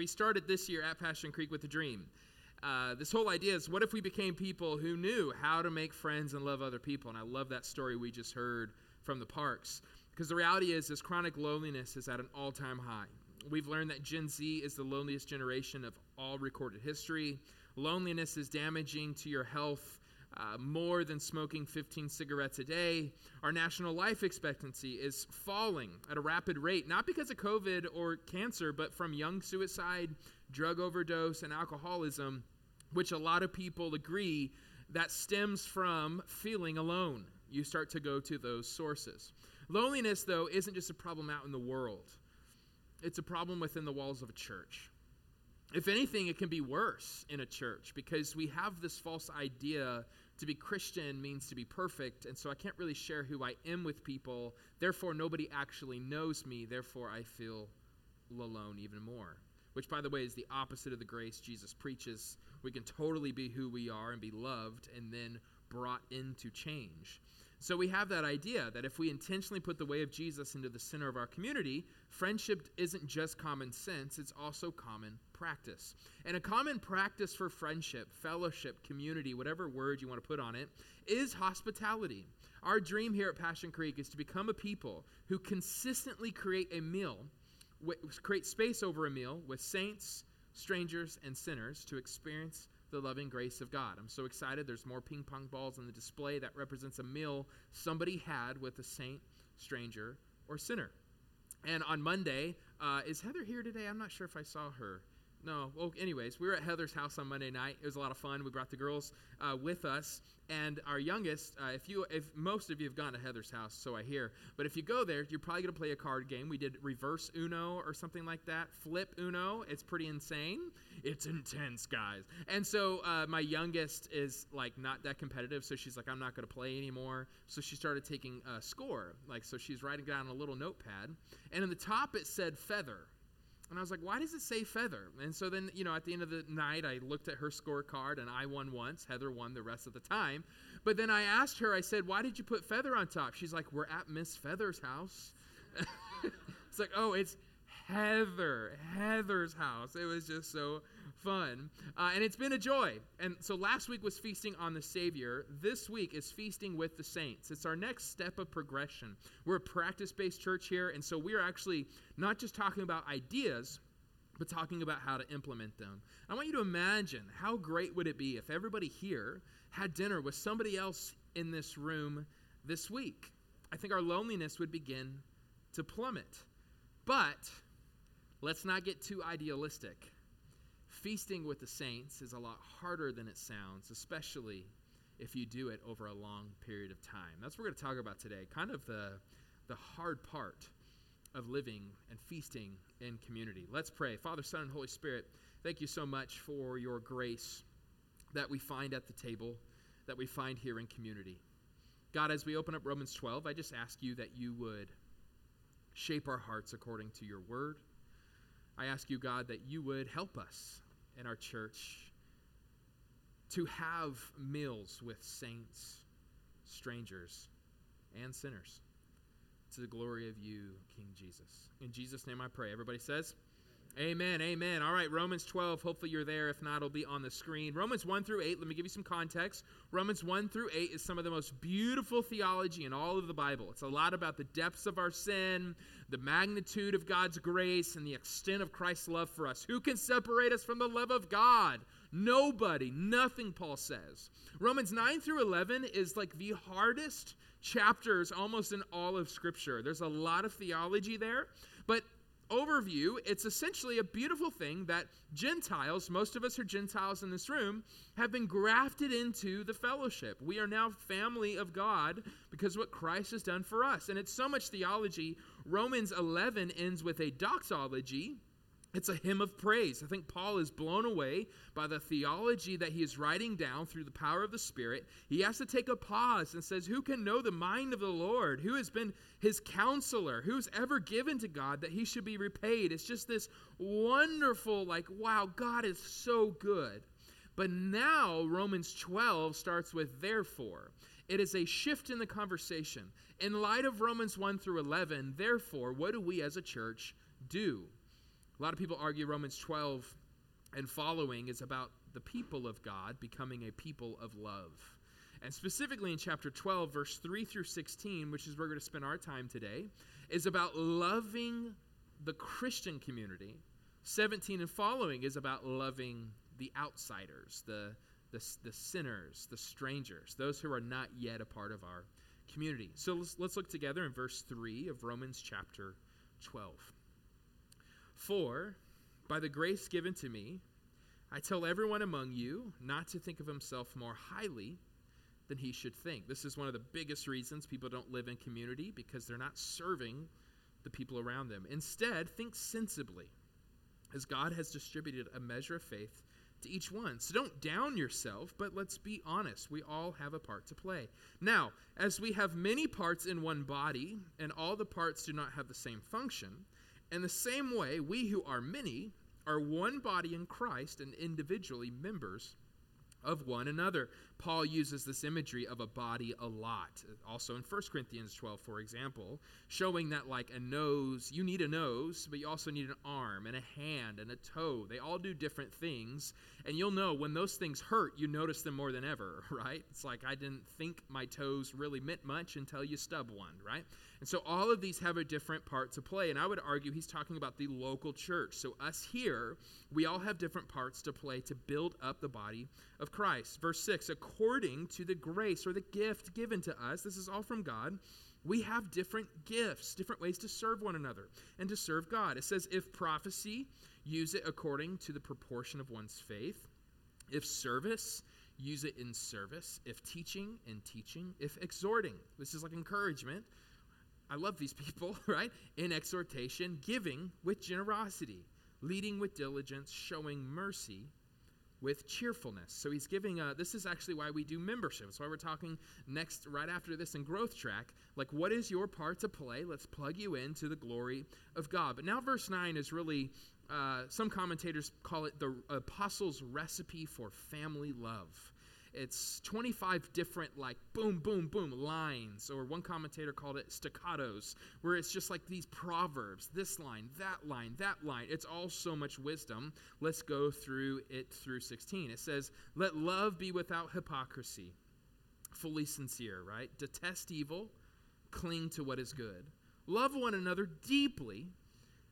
We started this year at Passion Creek with a dream. Uh, this whole idea is what if we became people who knew how to make friends and love other people? And I love that story we just heard from the parks. Because the reality is, is chronic loneliness is at an all-time high. We've learned that Gen Z is the loneliest generation of all recorded history. Loneliness is damaging to your health uh, more than smoking 15 cigarettes a day. Our national life expectancy is falling at a rapid rate, not because of COVID or cancer, but from young suicide, drug overdose, and alcoholism, which a lot of people agree that stems from feeling alone. You start to go to those sources. Loneliness, though, isn't just a problem out in the world, it's a problem within the walls of a church. If anything, it can be worse in a church because we have this false idea to be Christian means to be perfect, and so I can't really share who I am with people. Therefore, nobody actually knows me. Therefore, I feel alone even more. Which, by the way, is the opposite of the grace Jesus preaches. We can totally be who we are and be loved and then brought into change. So we have that idea that if we intentionally put the way of Jesus into the center of our community, friendship isn't just common sense, it's also common practice. And a common practice for friendship, fellowship, community, whatever word you want to put on it, is hospitality. Our dream here at Passion Creek is to become a people who consistently create a meal, create space over a meal with saints, strangers, and sinners to experience the loving grace of God. I'm so excited. There's more ping pong balls on the display that represents a meal somebody had with a saint, stranger, or sinner. And on Monday, uh, is Heather here today? I'm not sure if I saw her. No. Well, anyways, we were at Heather's house on Monday night. It was a lot of fun. We brought the girls uh, with us, and our youngest. Uh, if you, if most of you have gone to Heather's house, so I hear. But if you go there, you're probably going to play a card game. We did reverse Uno or something like that. Flip Uno. It's pretty insane. It's intense, guys. And so uh, my youngest is like not that competitive, so she's like, I'm not going to play anymore. So she started taking a score, like so she's writing down a little notepad, and in the top it said feather. And I was like, why does it say feather? And so then, you know, at the end of the night, I looked at her scorecard and I won once. Heather won the rest of the time. But then I asked her, I said, why did you put feather on top? She's like, we're at Miss Feather's house. it's like, oh, it's Heather, Heather's house. It was just so fun. Uh, and it's been a joy. And so last week was feasting on the Savior. This week is feasting with the saints. It's our next step of progression. We're a practice based church here. And so we are actually not just talking about ideas, but talking about how to implement them. I want you to imagine how great would it be if everybody here had dinner with somebody else in this room this week. I think our loneliness would begin to plummet. But let's not get too idealistic feasting with the saints is a lot harder than it sounds, especially if you do it over a long period of time. That's what we're going to talk about today. Kind of the, the hard part of living and feasting in community. Let's pray. Father, Son, and Holy Spirit, thank you so much for your grace that we find at the table, that we find here in community. God, as we open up Romans 12, I just ask you that you would shape our hearts according to your word. I ask you, God, that you would help us in our church to have meals with saints, strangers, and sinners to the glory of you, King Jesus. In Jesus' name I pray. Everybody says, Amen. Amen. All right, Romans 12. Hopefully you're there. If not, it'll be on the screen. Romans 1 through 8. Let me give you some context. Romans 1 through 8 is some of the most beautiful theology in all of the Bible. It's a lot about the depths of our sin, the magnitude of God's grace, and the extent of Christ's love for us. Who can separate us from the love of God? Nobody. Nothing, Paul says. Romans 9 through 11 is like the hardest chapters almost in all of Scripture. There's a lot of theology there, overview, it's essentially a beautiful thing that Gentiles, most of us are Gentiles in this room, have been grafted into the fellowship. We are now family of God because what Christ has done for us. And it's so much theology. Romans 11 ends with a doxology it's a hymn of praise. I think Paul is blown away by the theology that he is writing down through the power of the Spirit. He has to take a pause and says, Who can know the mind of the Lord? Who has been his counselor? Who's ever given to God that he should be repaid? It's just this wonderful, like, wow, God is so good. But now Romans 12 starts with therefore. It is a shift in the conversation. In light of Romans 1 through 11, therefore, what do we as a church do? A lot of people argue Romans 12 and following is about the people of God becoming a people of love. And specifically in chapter 12, verse 3 through 16, which is where we're going to spend our time today, is about loving the Christian community. 17 and following is about loving the outsiders, the, the, the sinners, the strangers, those who are not yet a part of our community. So let's, let's look together in verse 3 of Romans chapter 12. For by the grace given to me, I tell everyone among you not to think of himself more highly than he should think. This is one of the biggest reasons people don't live in community because they're not serving the people around them. Instead, think sensibly, as God has distributed a measure of faith to each one. So don't down yourself, but let's be honest. We all have a part to play. Now, as we have many parts in one body, and all the parts do not have the same function, in the same way, we who are many are one body in Christ and individually members of one another. Paul uses this imagery of a body a lot. Also in 1 Corinthians 12, for example, showing that, like a nose, you need a nose, but you also need an arm and a hand and a toe. They all do different things. And you'll know when those things hurt, you notice them more than ever, right? It's like I didn't think my toes really meant much until you stub one, right? And so all of these have a different part to play. And I would argue he's talking about the local church. So, us here, we all have different parts to play to build up the body of Christ. Verse 6 according to the grace or the gift given to us, this is all from God. We have different gifts, different ways to serve one another and to serve God. It says, if prophecy, use it according to the proportion of one's faith. If service, use it in service. If teaching, in teaching. If exhorting, this is like encouragement I love these people, right? In exhortation, giving with generosity, leading with diligence, showing mercy with cheerfulness. So he's giving, a, this is actually why we do membership. That's why we're talking next, right after this in Growth Track. Like, what is your part to play? Let's plug you into the glory of God. But now, verse 9 is really, uh, some commentators call it the apostles' recipe for family love it's 25 different like boom boom boom lines or one commentator called it staccatos where it's just like these proverbs this line that line that line. It's all so much wisdom. Let's go through it through 16 it says let love be without hypocrisy fully sincere right? Detest evil cling to what is good. Love one another deeply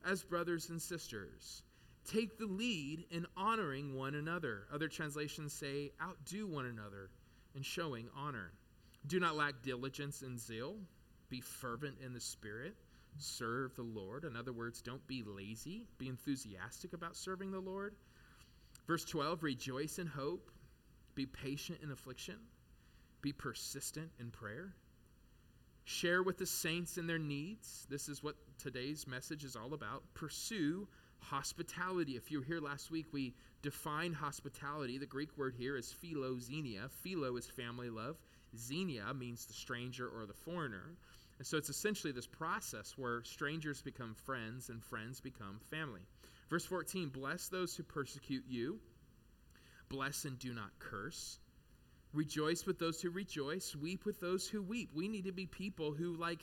as brothers and sisters Take the lead in honoring one another. Other translations say, outdo one another in showing honor. Do not lack diligence and zeal. Be fervent in the Spirit. Serve the Lord. In other words, don't be lazy. Be enthusiastic about serving the Lord. Verse 12 Rejoice in hope. Be patient in affliction. Be persistent in prayer. Share with the saints in their needs. This is what today's message is all about. Pursue hospitality. If you were here last week, we define hospitality. The Greek word here is philoxenia. Philo is family love. Xenia means the stranger or the foreigner. And so it's essentially this process where strangers become friends and friends become family. Verse 14 Bless those who persecute you, bless and do not curse. Rejoice with those who rejoice, weep with those who weep. We need to be people who, like,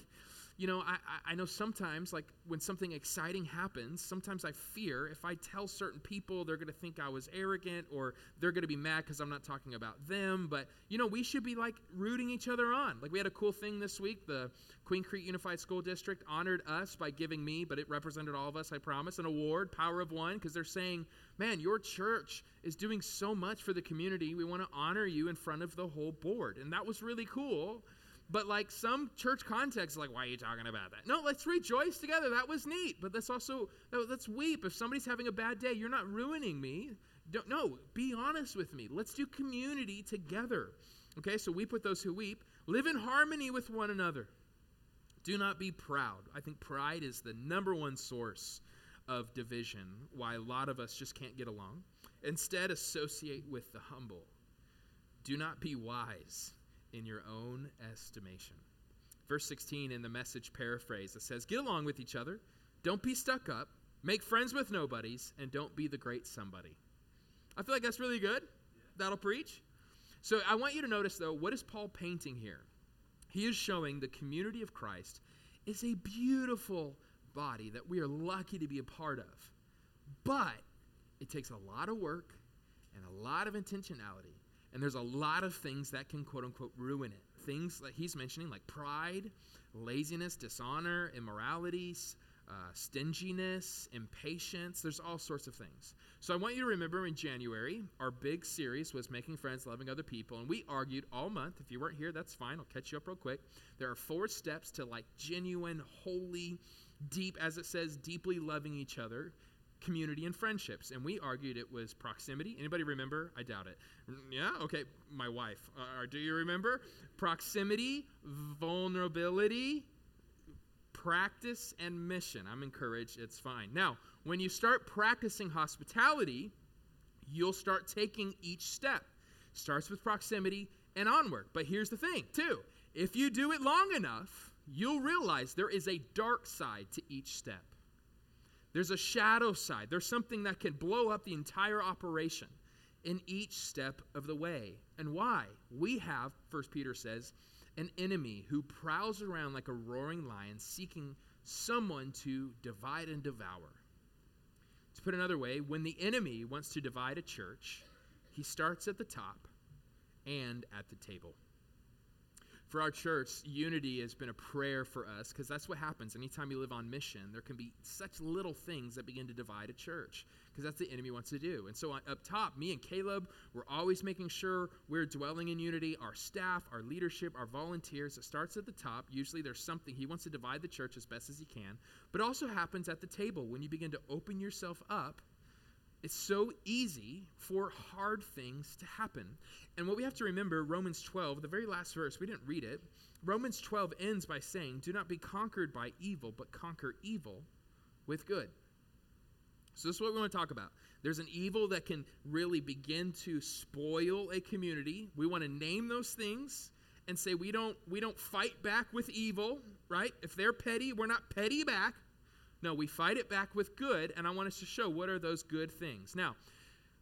you know, I, I know sometimes, like when something exciting happens, sometimes I fear if I tell certain people, they're going to think I was arrogant or they're going to be mad because I'm not talking about them. But, you know, we should be like rooting each other on. Like we had a cool thing this week. The Queen Creek Unified School District honored us by giving me, but it represented all of us, I promise, an award, Power of One, because they're saying, man, your church is doing so much for the community. We want to honor you in front of the whole board. And that was really cool. But like some church context, like, why are you talking about that? No, let's rejoice together. That was neat. But let's also let's weep. If somebody's having a bad day, you're not ruining me. Don't no, be honest with me. Let's do community together. Okay, so weep with those who weep. Live in harmony with one another. Do not be proud. I think pride is the number one source of division, why a lot of us just can't get along. Instead, associate with the humble. Do not be wise in your own estimation. Verse 16 in the message paraphrase, it says, Get along with each other, don't be stuck up, make friends with nobodies, and don't be the great somebody. I feel like that's really good. That'll preach. So I want you to notice, though, what is Paul painting here? He is showing the community of Christ is a beautiful body that we are lucky to be a part of. But it takes a lot of work and a lot of intentionality. And there's a lot of things that can, quote unquote, ruin it. Things that he's mentioning, like pride, laziness, dishonor, immoralities, uh, stinginess, impatience. There's all sorts of things. So I want you to remember in January, our big series was Making Friends, Loving Other People. And we argued all month. If you weren't here, that's fine. I'll catch you up real quick. There are four steps to like genuine, holy, deep, as it says, deeply loving each other community and friendships and we argued it was proximity anybody remember i doubt it yeah okay my wife uh, do you remember proximity vulnerability practice and mission. I'm encouraged, it's fine. Now, when you start practicing hospitality, you'll start taking each step. Starts with proximity and onward. But here's the thing, too. If you do it long enough, you'll realize there is a dark side to each step. There's a shadow side. There's something that can blow up the entire operation in each step of the way. And why? We have, First Peter says, an enemy who prowls around like a roaring lion seeking someone to divide and devour. To put another way, when the enemy wants to divide a church, he starts at the top and at the table for our church, unity has been a prayer for us because that's what happens. Anytime you live on mission, there can be such little things that begin to divide a church because that's the enemy wants to do. And so on, up top, me and Caleb, we're always making sure we're dwelling in unity. Our staff, our leadership, our volunteers, it starts at the top. Usually there's something, he wants to divide the church as best as he can. But also happens at the table when you begin to open yourself up it's so easy for hard things to happen. And what we have to remember, Romans 12, the very last verse, we didn't read it. Romans 12 ends by saying, Do not be conquered by evil, but conquer evil with good. So, this is what we want to talk about. There's an evil that can really begin to spoil a community. We want to name those things and say we don't we don't fight back with evil, right? If they're petty, we're not petty back. No, we fight it back with good, and I want us to show what are those good things. Now,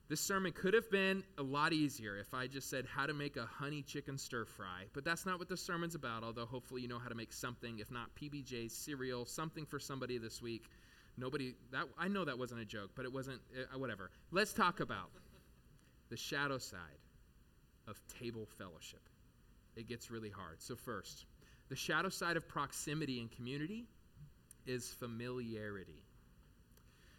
this sermon could have been a lot easier if I just said how to make a honey chicken stir fry, but that's not what the sermon's about, although hopefully you know how to make something, if not PBJ's cereal, something for somebody this week. Nobody, that I know that wasn't a joke, but it wasn't, uh, whatever. Let's talk about the shadow side of table fellowship. It gets really hard. So, first, the shadow side of proximity and community is familiarity.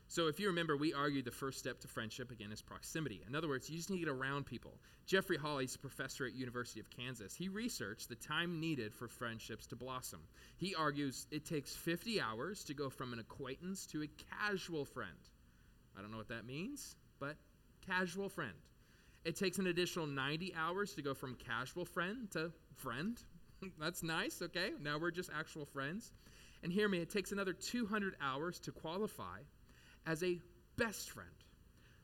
So, if you remember, we argued the first step to friendship, again, is proximity. In other words, you just need to get around people. Jeffrey Hall, he's a professor at University of Kansas. He researched the time needed for friendships to blossom. He argues it takes 50 hours to go from an acquaintance to a casual friend. I don't know what that means, but casual friend. It takes an additional 90 hours to go from casual friend to friend. That's nice, okay? Now we're just actual friends. And hear me, it takes another 200 hours to qualify as a best friend.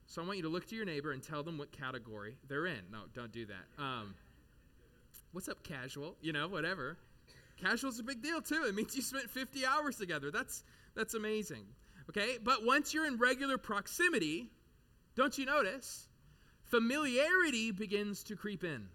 So I want you to look to your neighbor and tell them what category they're in. No, don't do that. Um, what's up, casual? You know, whatever. Casual's a big deal too. It means you spent 50 hours together. That's that's amazing. Okay? But once you're in regular proximity, don't you notice? Familiarity begins to creep in.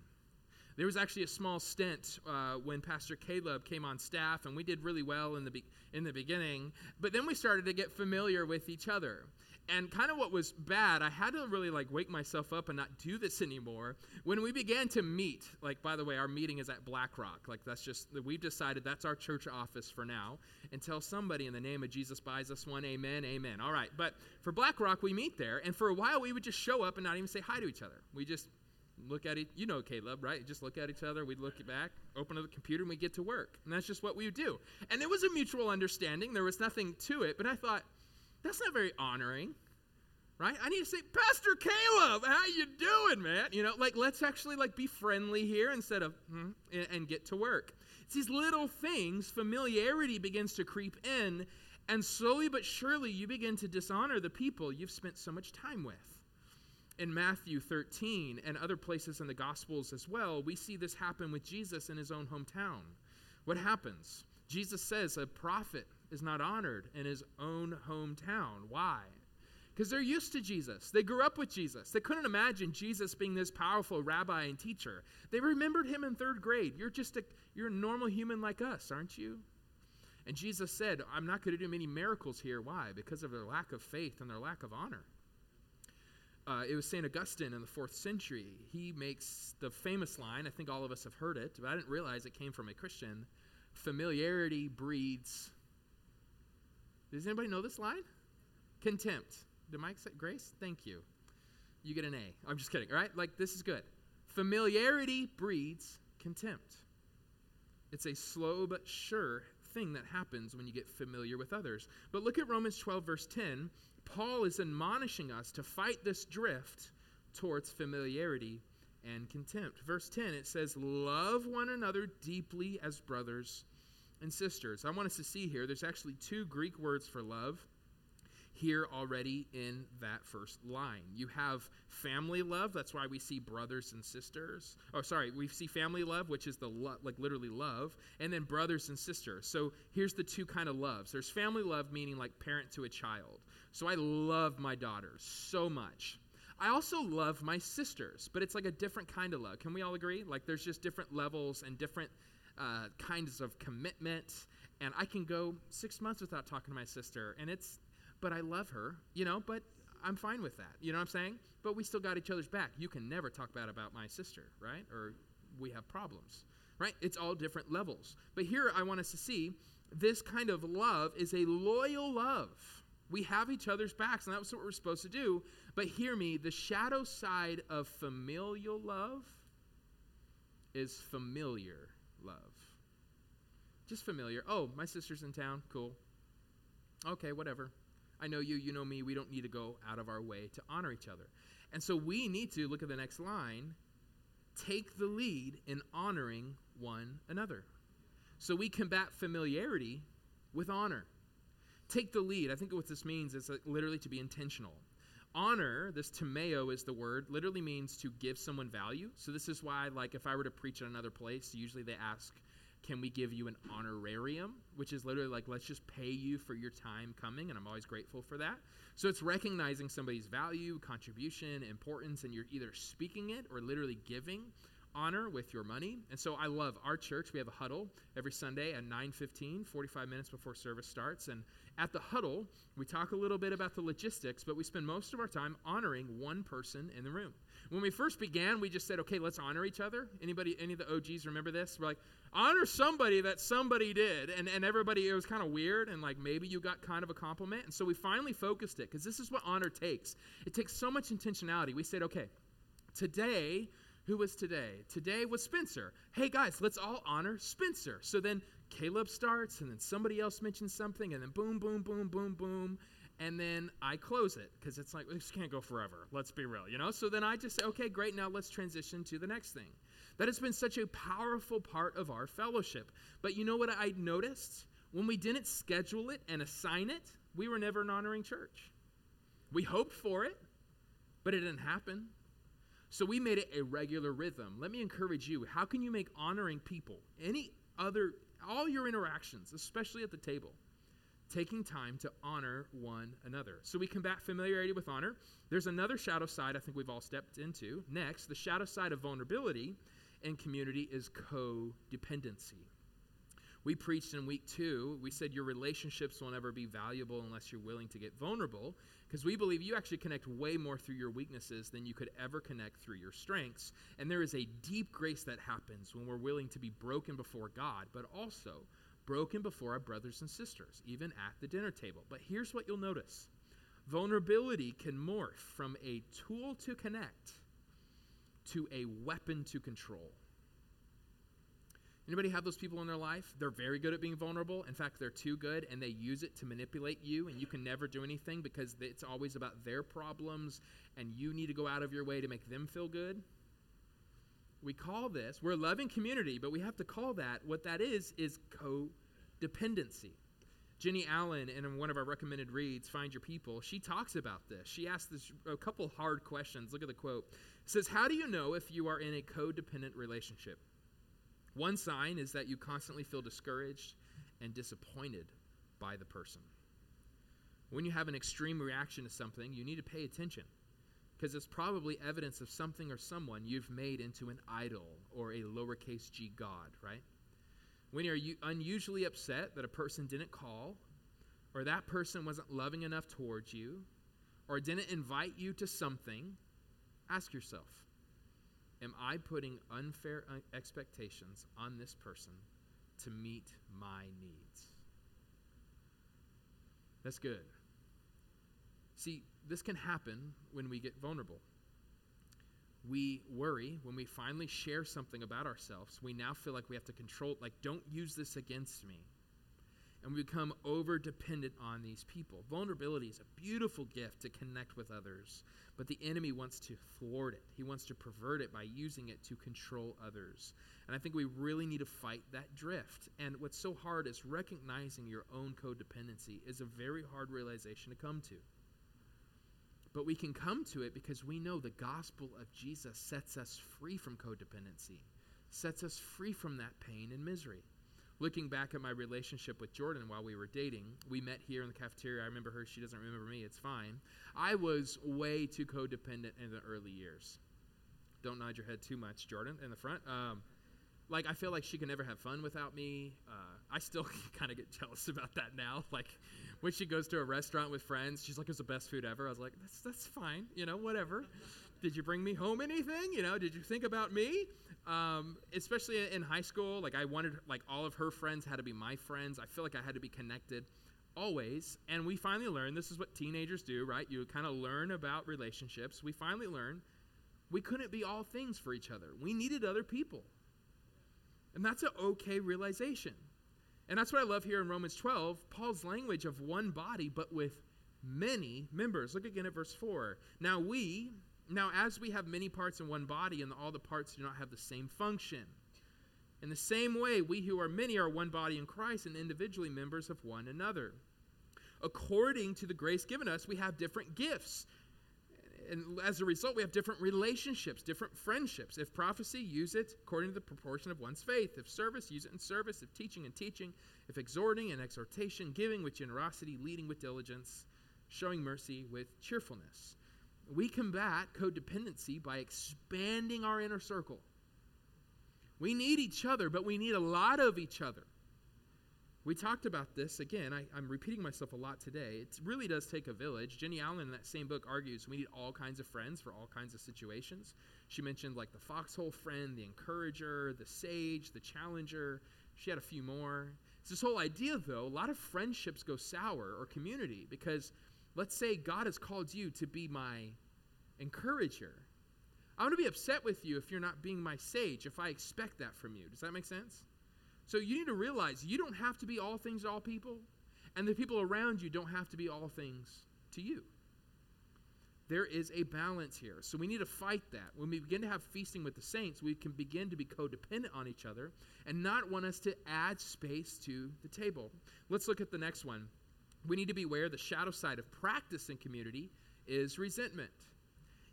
There was actually a small stint uh, when Pastor Caleb came on staff, and we did really well in the, be- in the beginning. But then we started to get familiar with each other. And kind of what was bad, I had to really like wake myself up and not do this anymore. When we began to meet, like by the way, our meeting is at Black Rock. Like that's just we've decided that's our church office for now. Until somebody in the name of Jesus buys us one, amen, amen. All right, but for Black Rock we meet there, and for a while we would just show up and not even say hi to each other. We just look at it. You know Caleb, right? Just look at each other. We'd look back, open up the computer, and we get to work. And that's just what we would do. And it was a mutual understanding. There was nothing to it. But I thought, that's not very honoring, right? I need to say, Pastor Caleb, how you doing, man? You know, like let's actually like be friendly here instead of hmm, and, and get to work. It's these little things. Familiarity begins to creep in, and slowly but surely you begin to dishonor the people you've spent so much time with in Matthew 13 and other places in the Gospels as well, we see this happen with Jesus in his own hometown. What happens? Jesus says a prophet is not honored in his own hometown. Why? Because they're used to Jesus. They grew up with Jesus. They couldn't imagine Jesus being this powerful rabbi and teacher. They remembered him in third grade. You're just a you're a normal human like us, aren't you? And Jesus said, I'm not going to do many miracles here. Why? Because of their lack of faith and their lack of honor. Uh, it was St. Augustine in the fourth century. He makes the famous line, I think all of us have heard it, but I didn't realize it came from a Christian familiarity breeds. Does anybody know this line? Contempt. Did Mike say grace? Thank you. You get an A. I'm just kidding, right? Like, this is good. Familiarity breeds contempt. It's a slow but sure thing that happens when you get familiar with others. But look at Romans 12, verse 10. Paul is admonishing us to fight this drift towards familiarity and contempt. Verse 10, it says, Love one another deeply as brothers and sisters. I want us to see here, there's actually two Greek words for love here already in that first line. You have family love, that's why we see brothers and sisters. Oh, sorry, we see family love, which is the lo- like literally love, and then brothers and sisters. So here's the two kind of loves. There's family love meaning like parent to a child. So I love my daughters so much. I also love my sisters, but it's like a different kind of love. Can we all agree? Like there's just different levels and different uh, kinds of commitment. And I can go six months without talking to my sister, and it's but I love her, you know, but I'm fine with that. You know what I'm saying? But we still got each other's back. You can never talk bad about my sister, right? Or we have problems, right? It's all different levels. But here I want us to see this kind of love is a loyal love. We have each other's backs, and that's what we're supposed to do. But hear me the shadow side of familial love is familiar love. Just familiar. Oh, my sister's in town. Cool. Okay, whatever. I know you, you know me. We don't need to go out of our way to honor each other. And so we need to look at the next line take the lead in honoring one another. So we combat familiarity with honor. Take the lead. I think what this means is literally to be intentional. Honor, this timeo is the word, literally means to give someone value. So this is why, like, if I were to preach at another place, usually they ask, can we give you an honorarium, which is literally like, let's just pay you for your time coming, and I'm always grateful for that. So it's recognizing somebody's value, contribution, importance, and you're either speaking it or literally giving honor with your money. And so I love our church. We have a huddle every Sunday at 9:15, 45 minutes before service starts, and at the huddle, we talk a little bit about the logistics, but we spend most of our time honoring one person in the room. When we first began, we just said, "Okay, let's honor each other." Anybody any of the OGs remember this? We're like, "Honor somebody that somebody did." And and everybody it was kind of weird and like maybe you got kind of a compliment. And so we finally focused it cuz this is what honor takes. It takes so much intentionality. We said, "Okay, today who was today? Today was Spencer. Hey guys, let's all honor Spencer. So then Caleb starts, and then somebody else mentions something, and then boom, boom, boom, boom, boom. And then I close it because it's like, this can't go forever. Let's be real, you know? So then I just say, okay, great, now let's transition to the next thing. That has been such a powerful part of our fellowship. But you know what I noticed? When we didn't schedule it and assign it, we were never an honoring church. We hoped for it, but it didn't happen. So we made it a regular rhythm. Let me encourage you. How can you make honoring people, any other, all your interactions, especially at the table, taking time to honor one another? So we combat familiarity with honor. There's another shadow side I think we've all stepped into. Next, the shadow side of vulnerability in community is codependency. We preached in week two, we said your relationships will never be valuable unless you're willing to get vulnerable, because we believe you actually connect way more through your weaknesses than you could ever connect through your strengths. And there is a deep grace that happens when we're willing to be broken before God, but also broken before our brothers and sisters, even at the dinner table. But here's what you'll notice vulnerability can morph from a tool to connect to a weapon to control. Anybody have those people in their life? They're very good at being vulnerable. In fact, they're too good and they use it to manipulate you, and you can never do anything because it's always about their problems and you need to go out of your way to make them feel good. We call this, we're a loving community, but we have to call that, what that is, is codependency. Jennie Allen, in one of our recommended reads, Find Your People, she talks about this. She asks this, a couple hard questions. Look at the quote. It says, How do you know if you are in a codependent relationship? One sign is that you constantly feel discouraged and disappointed by the person. When you have an extreme reaction to something, you need to pay attention because it's probably evidence of something or someone you've made into an idol or a lowercase g God, right? When you're unusually upset that a person didn't call, or that person wasn't loving enough towards you, or didn't invite you to something, ask yourself Am I putting unfair uh, expectations on this person to meet my needs? That's good. See, this can happen when we get vulnerable. We worry when we finally share something about ourselves. We now feel like we have to control, like, don't use this against me and we become over dependent on these people. Vulnerability is a beautiful gift to connect with others, but the enemy wants to thwart it. He wants to pervert it by using it to control others. And I think we really need to fight that drift. And what's so hard is recognizing your own codependency is a very hard realization to come to. But we can come to it because we know the gospel of Jesus sets us free from codependency, sets us free from that pain and misery looking back at my relationship with Jordan while we were dating, we met here in the cafeteria. I remember her. She doesn't remember me. It's fine. I was way too codependent in the early years. Don't nod your head too much, Jordan, in the front. Um, like, I feel like she can never have fun without me. Uh, I still kind of get jealous about that now. Like, when she goes to a restaurant with friends, she's like, it's the best food ever. I was like, that's, that's fine, you know, whatever. Did you bring me home anything? You know, did you think about me? um, especially in high school, like I wanted, like all of her friends had to be my friends. I feel like I had to be connected always. And we finally learned this is what teenagers do, right? You kind of learn about relationships. We finally learned we couldn't be all things for each other. We needed other people. And that's an okay realization. And that's what I love here in Romans 12, Paul's language of one body, but with many members. Look again at verse 4. Now we, now, as we have many parts in one body, and all the parts do not have the same function, in the same way, we who are many are one body in Christ and individually members of one another. According to the grace given us, we have different gifts. And as a result, we have different relationships, different friendships. If prophecy, use it according to the proportion of one's faith. If service, use it in service. If teaching, in teaching. If exhorting and exhortation, giving with generosity, leading with diligence, showing mercy with cheerfulness. We combat codependency by expanding our inner circle. We need each other, but we need a lot of each other. We talked about this again. I, am repeating myself a lot today. It really does take a village. Jennie Allen in that same book argues we need all kinds of friends for all kinds of situations. She mentioned like the foxhole friend, the encourager, the sage, the challenger. She had a few more. It's this whole idea, though, a lot of friendships go sour or community because Let's say God has called you to be my encourager. I'm going to be upset with you if you're not being my sage, if I expect that from you. Does that make sense? So you need to realize you don't have to be all things to all people, and the people around you don't have to be all things to you. There is a balance here. So we need to fight that. When we begin to have feasting with the saints, we can begin to be codependent on each other and not want us to add space to the table. Let's look at the next one we need to be aware the shadow side of practice in community is resentment.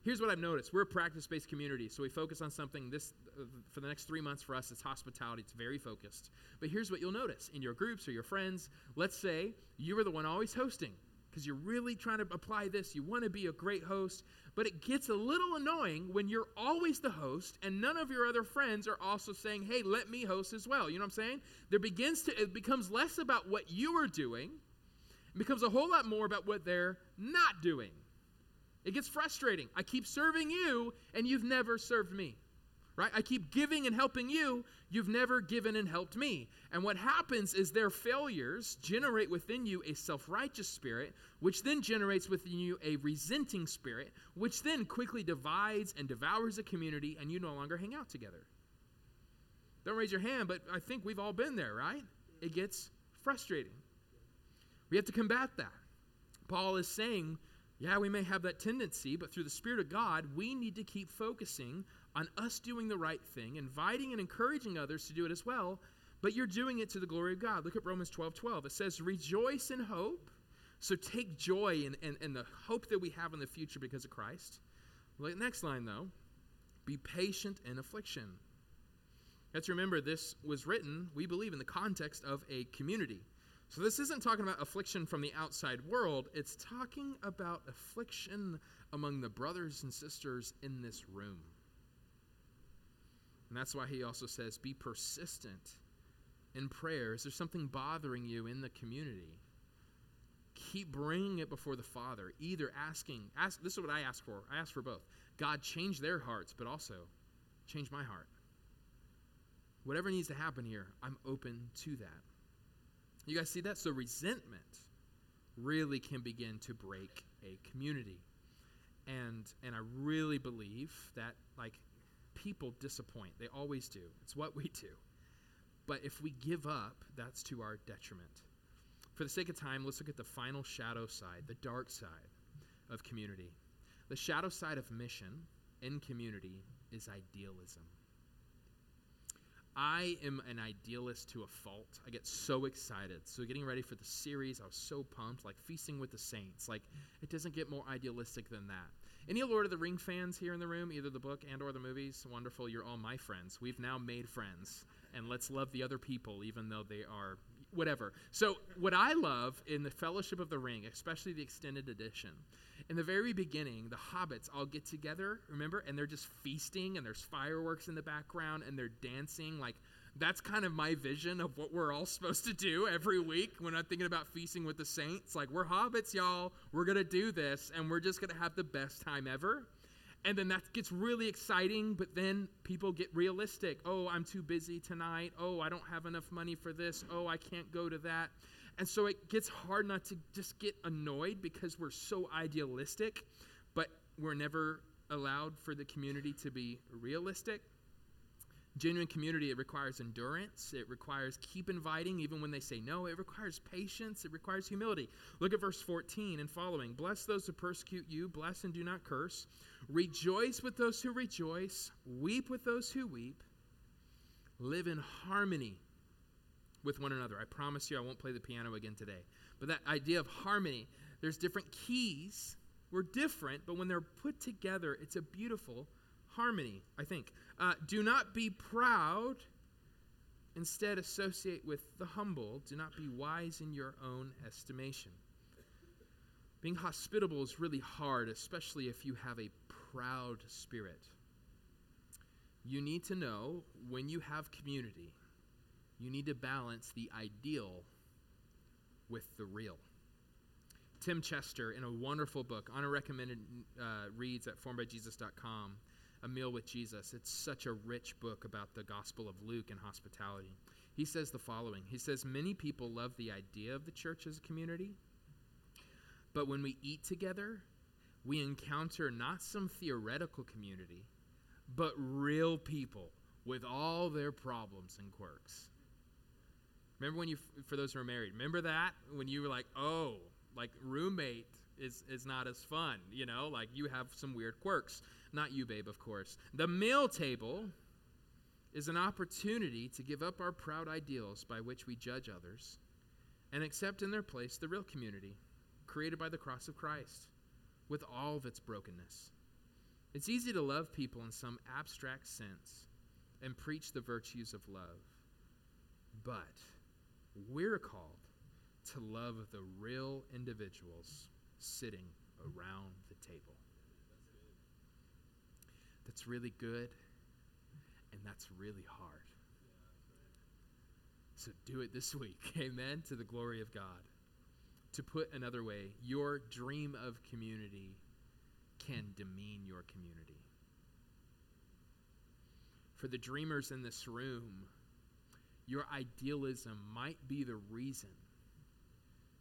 Here's what I've noticed. We're a practice based community, so we focus on something this for the next three months for us, it's hospitality. It's very focused. But here's what you'll notice in your groups or your friends. Let's say you were the one always hosting because you're really trying to apply this. You want to be a great host, but it gets a little annoying when you're always the host and none of your other friends are also saying, hey, let me host as well. You know what I'm saying? There begins to, it becomes less about what you are doing becomes a whole lot more about what they're not doing. It gets frustrating. I keep serving you, and you've never served me. Right? I keep giving and helping you, you've never given and helped me. And what happens is their failures generate within you a self righteous spirit, which then generates within you a resenting spirit, which then quickly divides and devours a community, and you no longer hang out together. Don't raise your hand, but I think we've all been there, right? It gets frustrating. We have to combat that. Paul is saying, yeah, we may have that tendency, but through the Spirit of God, we need to keep focusing on us doing the right thing, inviting and encouraging others to do it as well, but you're doing it to the glory of God. Look at Romans 12 12. It says, Rejoice in hope. So take joy in, in, in the hope that we have in the future because of Christ. Look at next line, though be patient in affliction. Let's remember this was written, we believe, in the context of a community. So, this isn't talking about affliction from the outside world, it's talking about affliction among the brothers and sisters in this room. And that's why he also says, be persistent in prayer? Is there something bothering you in the community? Keep bringing it before the Father, either asking, ask, this is what I ask for. I ask for both. God, change their hearts, but also change my heart. Whatever needs to happen here, I'm open to that. You guys see that? So resentment really can begin to break a community. And and I really believe that like people disappoint. They always do. It's what we do. But if we give up, that's to our detriment. For the sake of time, let's look at the final shadow side, the dark side of community. The shadow side of mission in community is idealism. I am an idealist to a fault. I get so excited. So getting ready for the series, I was so pumped, like feasting with the saints. Like it doesn't get more idealistic than that. Any Lord of the Ring fans here in the room, either the book and or the movies? Wonderful, you're all my friends. We've now made friends, and let's love the other people, even though they are whatever. So what I love in the Fellowship of the Ring, especially the extended edition, in the very beginning, the hobbits all get together, remember, and they're just feasting, and there's fireworks in the background, and they're dancing like that's kind of my vision of what we're all supposed to do every week when I'm thinking about feasting with the saints. Like, we're hobbits, y'all. We're going to do this, and we're just going to have the best time ever. And then that gets really exciting, but then people get realistic. Oh, I'm too busy tonight. Oh, I don't have enough money for this. Oh, I can't go to that. And so it gets hard not to just get annoyed because we're so idealistic, but we're never allowed for the community to be realistic. Genuine community, it requires endurance. It requires keep inviting even when they say no. It requires patience. It requires humility. Look at verse 14 and following. Bless those who persecute you, bless and do not curse. Rejoice with those who rejoice, weep with those who weep. Live in harmony with one another. I promise you I won't play the piano again today. But that idea of harmony, there's different keys. We're different, but when they're put together, it's a beautiful harmony, I think. Uh, do not be proud. Instead, associate with the humble. Do not be wise in your own estimation. Being hospitable is really hard, especially if you have a proud spirit. You need to know when you have community, you need to balance the ideal with the real. Tim Chester, in a wonderful book, on a recommended uh, reads at formedbyjesus.com, A Meal with Jesus. It's such a rich book about the Gospel of Luke and hospitality. He says the following He says, Many people love the idea of the church as a community, but when we eat together, we encounter not some theoretical community, but real people with all their problems and quirks. Remember when you, for those who are married, remember that when you were like, oh, like roommate is is not as fun, you know, like you have some weird quirks. Not you, babe, of course. The meal table is an opportunity to give up our proud ideals by which we judge others and accept in their place the real community created by the cross of Christ with all of its brokenness. It's easy to love people in some abstract sense and preach the virtues of love. But we're called to love the real individuals sitting around the table. That's really good, and that's really hard. So do it this week. Amen. To the glory of God. To put another way, your dream of community can demean your community. For the dreamers in this room, your idealism might be the reason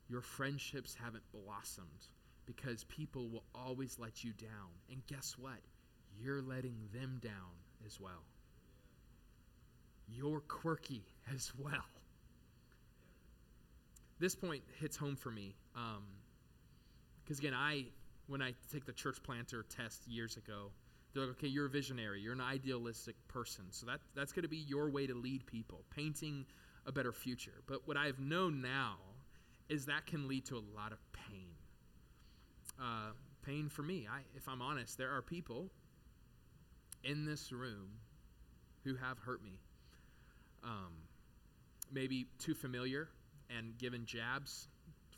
your friendships haven't blossomed because people will always let you down. And guess what? You're letting them down as well. You're quirky as well. This point hits home for me. Because um, again, I, when I take the church planter test years ago, they're like, okay, you're a visionary. You're an idealistic person. So that, that's going to be your way to lead people, painting a better future. But what I've known now is that can lead to a lot of pain. Uh, pain for me. I, if I'm honest, there are people in this room who have hurt me. Um, maybe too familiar and given jabs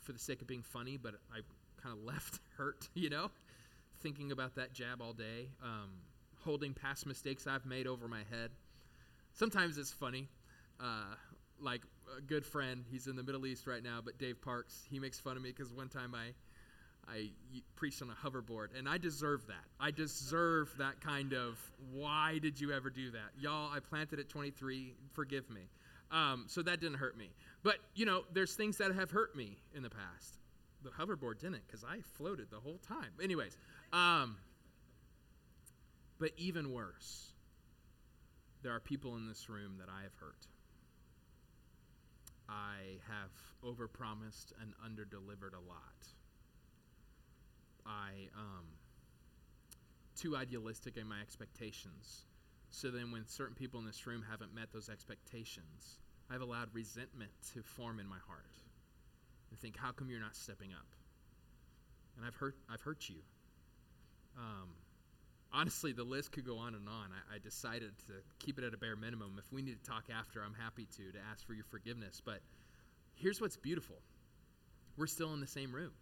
for the sake of being funny, but I kind of left hurt, you know? Thinking about that jab all day, um, holding past mistakes I've made over my head. Sometimes it's funny. Uh, like a good friend. He's in the Middle East right now, but Dave Parks, he makes fun of me because one time I, I preached on a hoverboard, and I deserve that. I deserve that kind of, why did you ever do that? Y'all, I planted at 23, forgive me. Um, so that didn't hurt me. But, you know, there's things that have hurt me in the past. The hoverboard didn't because I floated the whole time. Anyways, um, but even worse, there are people in this room that I have hurt. I have overpromised and underdelivered a lot. I um, too idealistic in my expectations. So then, when certain people in this room haven't met those expectations, I've allowed resentment to form in my heart and think, "How come you're not stepping up?" And I've hurt. I've hurt you. Um, honestly, the list could go on and on. I, I, decided to keep it at a bare minimum. If we need to talk after, I'm happy to to ask for your forgiveness. But here's what's beautiful: we're still in the same room.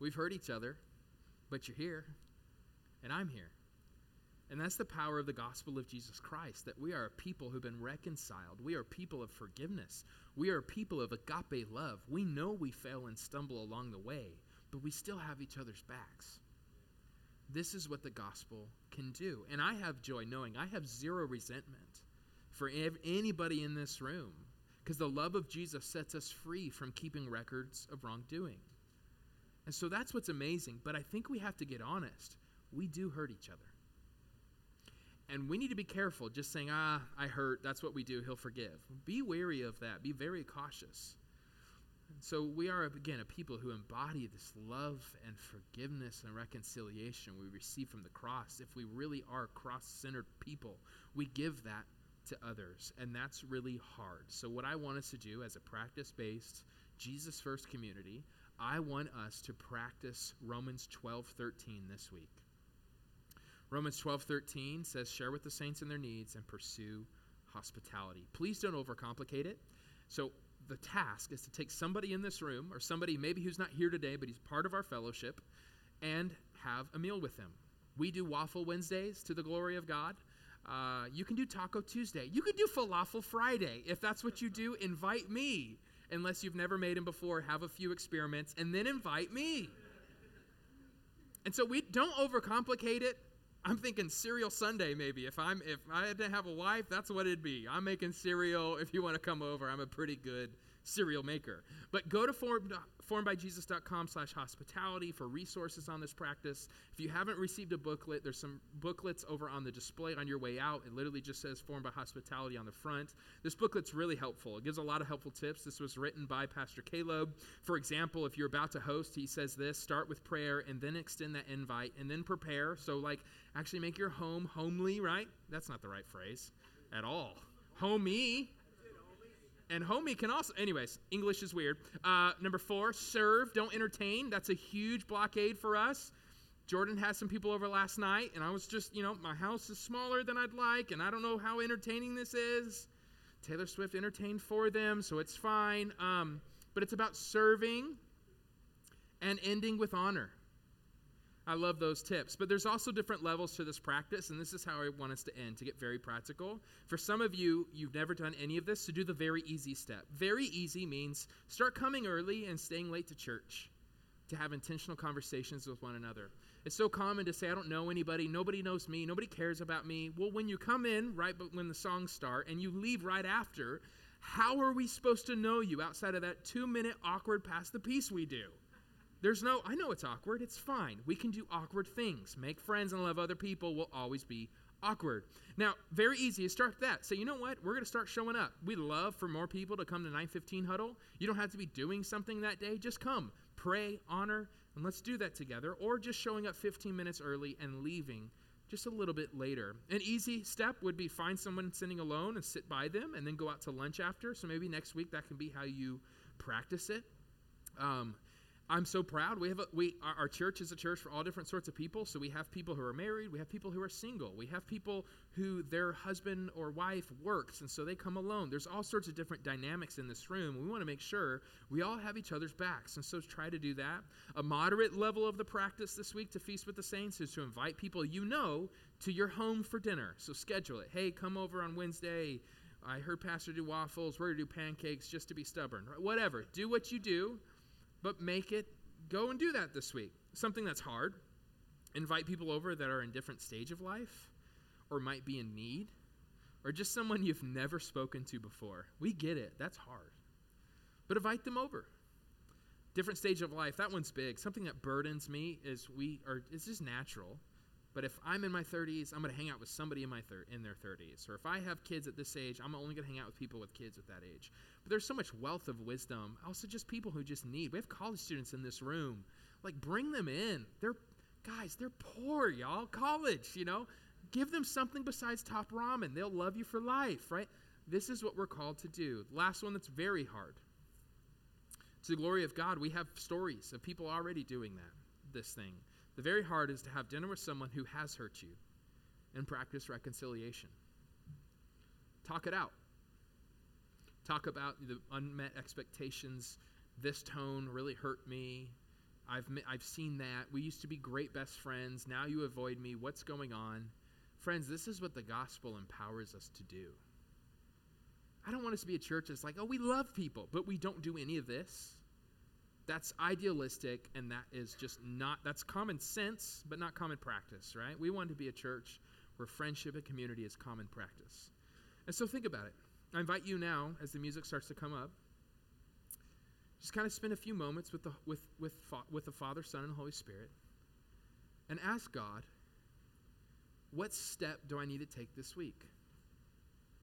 We've hurt each other, but you're here, and I'm here. And that's the power of the gospel of Jesus Christ that we are a people who've been reconciled. We are people of forgiveness. We are people of agape love. We know we fail and stumble along the way, but we still have each other's backs. This is what the gospel can do. And I have joy knowing I have zero resentment for anybody in this room because the love of Jesus sets us free from keeping records of wrongdoing. And so that's what's amazing. But I think we have to get honest. We do hurt each other. And we need to be careful just saying, ah, I hurt. That's what we do. He'll forgive. Be wary of that. Be very cautious. So we are, again, a people who embody this love and forgiveness and reconciliation we receive from the cross. If we really are cross centered people, we give that to others. And that's really hard. So, what I want us to do as a practice based, Jesus first community, I want us to practice Romans 12 13 this week. Romans 12 13 says, Share with the saints in their needs and pursue hospitality. Please don't overcomplicate it. So, the task is to take somebody in this room, or somebody maybe who's not here today, but he's part of our fellowship, and have a meal with them. We do Waffle Wednesdays to the glory of God. Uh, you can do Taco Tuesday. You can do Falafel Friday. If that's what you do, invite me unless you've never made them before, have a few experiments, and then invite me. And so we don't overcomplicate it. I'm thinking cereal Sunday maybe. If I'm if I had to have a wife, that's what it'd be. I'm making cereal. If you want to come over, I'm a pretty good cereal maker. But go to form, formedbyjesus.com slash hospitality for resources on this practice. If you haven't received a booklet, there's some booklets over on the display on your way out. It literally just says Formed by Hospitality on the front. This booklet's really helpful. It gives a lot of helpful tips. This was written by Pastor Caleb. For example, if you're about to host, he says this start with prayer and then extend that invite and then prepare. So, like, actually make your home homely, right? That's not the right phrase at all. Homey, and homie can also, anyways, English is weird. Uh, number four, serve, don't entertain. That's a huge blockade for us. Jordan had some people over last night, and I was just, you know, my house is smaller than I'd like, and I don't know how entertaining this is. Taylor Swift entertained for them, so it's fine. Um, but it's about serving and ending with honor. I love those tips. But there's also different levels to this practice, and this is how I want us to end to get very practical. For some of you, you've never done any of this, so do the very easy step. Very easy means start coming early and staying late to church to have intentional conversations with one another. It's so common to say, I don't know anybody, nobody knows me, nobody cares about me. Well, when you come in right but when the songs start and you leave right after, how are we supposed to know you outside of that two minute awkward pass the peace we do? There's no, I know it's awkward. It's fine. We can do awkward things. Make friends and love other people will always be awkward. Now, very easy to start that. Say, you know what? We're going to start showing up. We'd love for more people to come to 915 huddle. You don't have to be doing something that day. Just come, pray, honor, and let's do that together. Or just showing up 15 minutes early and leaving just a little bit later. An easy step would be find someone sitting alone and sit by them and then go out to lunch after. So maybe next week that can be how you practice it. Um, I'm so proud. We have a, we our, church is a church for all different sorts of people. So we have people who are married, we have people who are single, we have people who their husband or wife works, and so they come alone. There's all sorts of different dynamics in this room. We want to make sure we all have each other's backs, and so try to do that. A moderate level of the practice this week to feast with the saints is to invite people you know to your home for dinner. So schedule it. Hey, come over on Wednesday I heard Pastor do waffles. We're to do pancakes just to be stubborn. Whatever. Do what you do, but make it go and do that this week. Something that's hard. Invite people over that are in different stage of life or might be in need or just someone you've never spoken to before. We get it. That's hard. But invite them over. Different stage of life. That one's big. Something that burdens me is we are it's just natural. But if I'm in my 30s, I'm going to hang out with somebody in my thir- in their 30s. Or if I have kids at this age, I'm only going to hang out with people with kids at that age. But there's so much wealth of wisdom. Also, just people who just need. We have college students in this room. Like, bring them in. They're guys. They're poor, y'all. College, you know. Give them something besides top ramen. They'll love you for life, right? This is what we're called to do. Last one that's very hard. To the glory of God, we have stories of people already doing that. This thing. The very hard is to have dinner with someone who has hurt you and practice reconciliation. Talk it out. Talk about the unmet expectations. This tone really hurt me. I've, I've seen that. We used to be great best friends. Now you avoid me. What's going on? Friends, this is what the gospel empowers us to do. I don't want us to be a church that's like, oh, we love people, but we don't do any of this. That's idealistic, and that is just not, that's common sense, but not common practice, right? We want to be a church where friendship and community is common practice. And so think about it. I invite you now, as the music starts to come up, just kind of spend a few moments with the, with, with, with the Father, Son, and Holy Spirit and ask God, what step do I need to take this week?